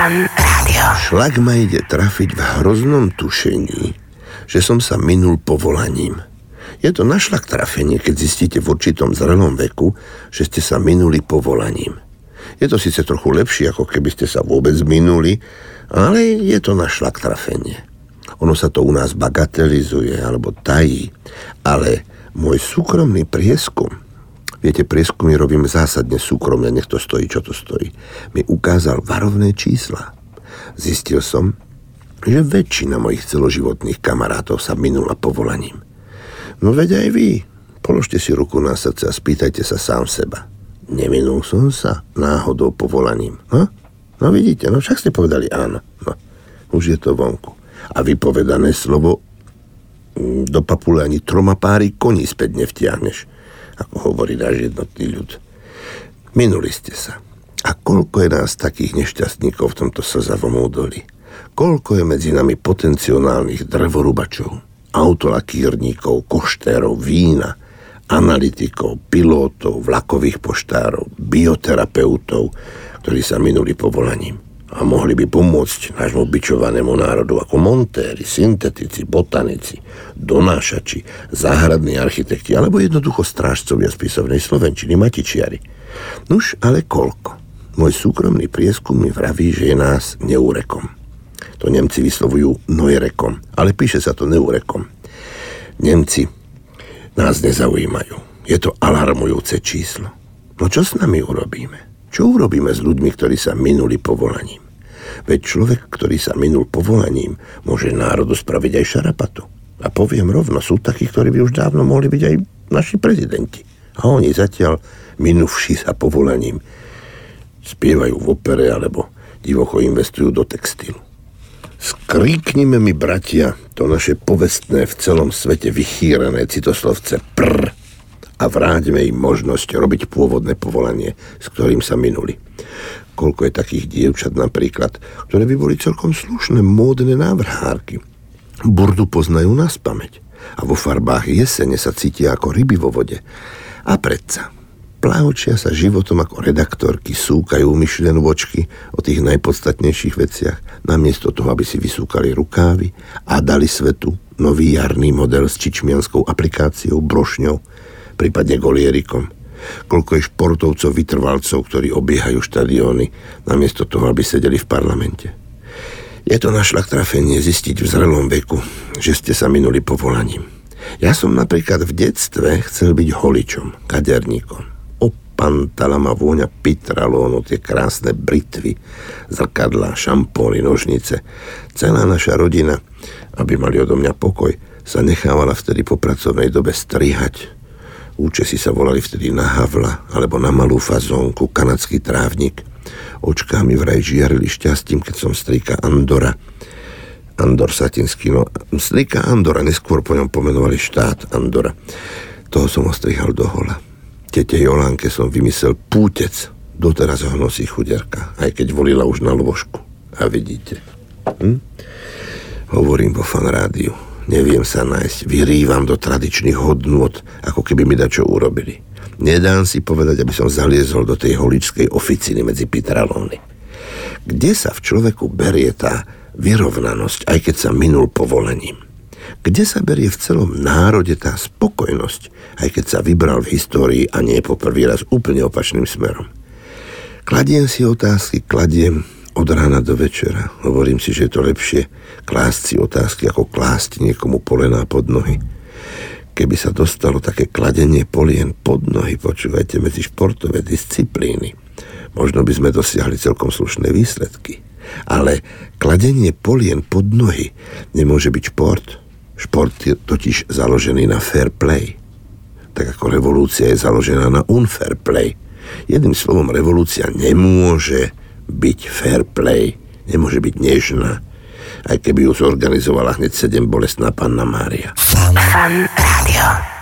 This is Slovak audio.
Fan Rádio. Šlak ma ide trafiť v hroznom tušení, že som sa minul povolaním. Je to našlak trafenie, keď zistíte v určitom zrelom veku, že ste sa minuli povolaním. Je to síce trochu lepšie, ako keby ste sa vôbec minuli, ale je to našlak trafenie. Ono sa to u nás bagatelizuje alebo tají, ale môj súkromný prieskum Viete, prieskumy robím zásadne súkromne, nech to stojí, čo to stojí. Mi ukázal varovné čísla. Zistil som, že väčšina mojich celoživotných kamarátov sa minula povolaním. No veď aj vy. Položte si ruku na srdce a spýtajte sa sám seba. Neminul som sa náhodou povolaním. Ha? No vidíte, no však ste povedali áno. No, už je to vonku. A vypovedané slovo mm, do papule ani troma páry koní späť nevtiahneš hovorí náš jednotný ľud. Minuli ste sa. A koľko je nás takých nešťastníkov v tomto slzavom údolí? Koľko je medzi nami potenciálnych drevorubačov, autolakírníkov, koštérov, vína, analytikov, pilotov, vlakových poštárov, bioterapeutov, ktorí sa minuli povolaním a mohli by pomôcť nášmu bičovanému národu ako montéri, syntetici, botanici, donášači, záhradní architekti alebo jednoducho strážcovia spisovnej slovenčiny, matičiari. Nuž, ale koľko? Môj súkromný prieskum mi vraví, že je nás neurekom. To Nemci vyslovujú neurekom, ale píše sa to neurekom. Nemci nás nezaujímajú. Je to alarmujúce číslo. No čo s nami urobíme? Čo urobíme s ľuďmi, ktorí sa minuli povolaním? Veď človek, ktorý sa minul povolaním, môže národu spraviť aj šarapatu. A poviem rovno, sú takí, ktorí by už dávno mohli byť aj naši prezidenti. A oni zatiaľ, minuvši sa povolaním, spievajú v opere alebo divocho investujú do textilu. Skríknime mi, bratia, to naše povestné v celom svete vychýrené citoslovce prr a vráťme im možnosť robiť pôvodné povolanie, s ktorým sa minuli. Koľko je takých dievčat napríklad, ktoré by boli celkom slušné módne návrhárky. Burdu poznajú na spameť a vo farbách jesene sa cítia ako ryby vo vode. A predsa, pláhočia sa životom ako redaktorky, súkajú myšlenú očky o tých najpodstatnejších veciach, namiesto toho, aby si vysúkali rukávy a dali svetu nový jarný model s čičmianskou aplikáciou, brošňou, prípadne golierikom. Koľko je športovcov, vytrvalcov, ktorí obiehajú štadióny, namiesto toho, aby sedeli v parlamente. Je to na šlak trafenie zistiť v zrelom veku, že ste sa minuli povolaním. Ja som napríklad v detstve chcel byť holičom, kaderníkom. Opantala ma vôňa pitralónu, tie krásne britvy, zrkadlá, šampóny, nožnice. Celá naša rodina, aby mali odo mňa pokoj, sa nechávala vtedy po pracovnej dobe strihať, Účesy sa volali vtedy na havla alebo na malú fazónku, kanadský trávnik. Očká mi vraj žiarili šťastím, keď som strýka Andora. Andor Satinský, no strýka Andora, neskôr po ňom pomenovali štát Andora. Toho som ostrihal do hola. Tete Jolánke som vymyslel pútec. Doteraz ho nosí chuderka, aj keď volila už na lôžku. A vidíte. Hm? Hovorím vo fan rádiu Neviem sa nájsť, vyrývam do tradičných hodnôt, ako keby mi dačo urobili. Nedám si povedať, aby som zaliezol do tej holičskej oficiny medzi pitralóny. Kde sa v človeku berie tá vyrovnanosť, aj keď sa minul povolením? Kde sa berie v celom národe tá spokojnosť, aj keď sa vybral v histórii a nie po prvý raz úplne opačným smerom? Kladiem si otázky, kladiem, od rána do večera. Hovorím si, že je to lepšie klásť si otázky, ako klásť niekomu polená pod nohy. Keby sa dostalo také kladenie polien pod nohy, počúvajte, medzi športové disciplíny, možno by sme dosiahli celkom slušné výsledky. Ale kladenie polien pod nohy nemôže byť šport. Šport je totiž založený na fair play. Tak ako revolúcia je založená na unfair play. Jedným slovom, revolúcia nemôže byť fair play, nemôže byť nežná, aj keby ju zorganizovala hneď sedem bolestná panna Mária. Fan, fan.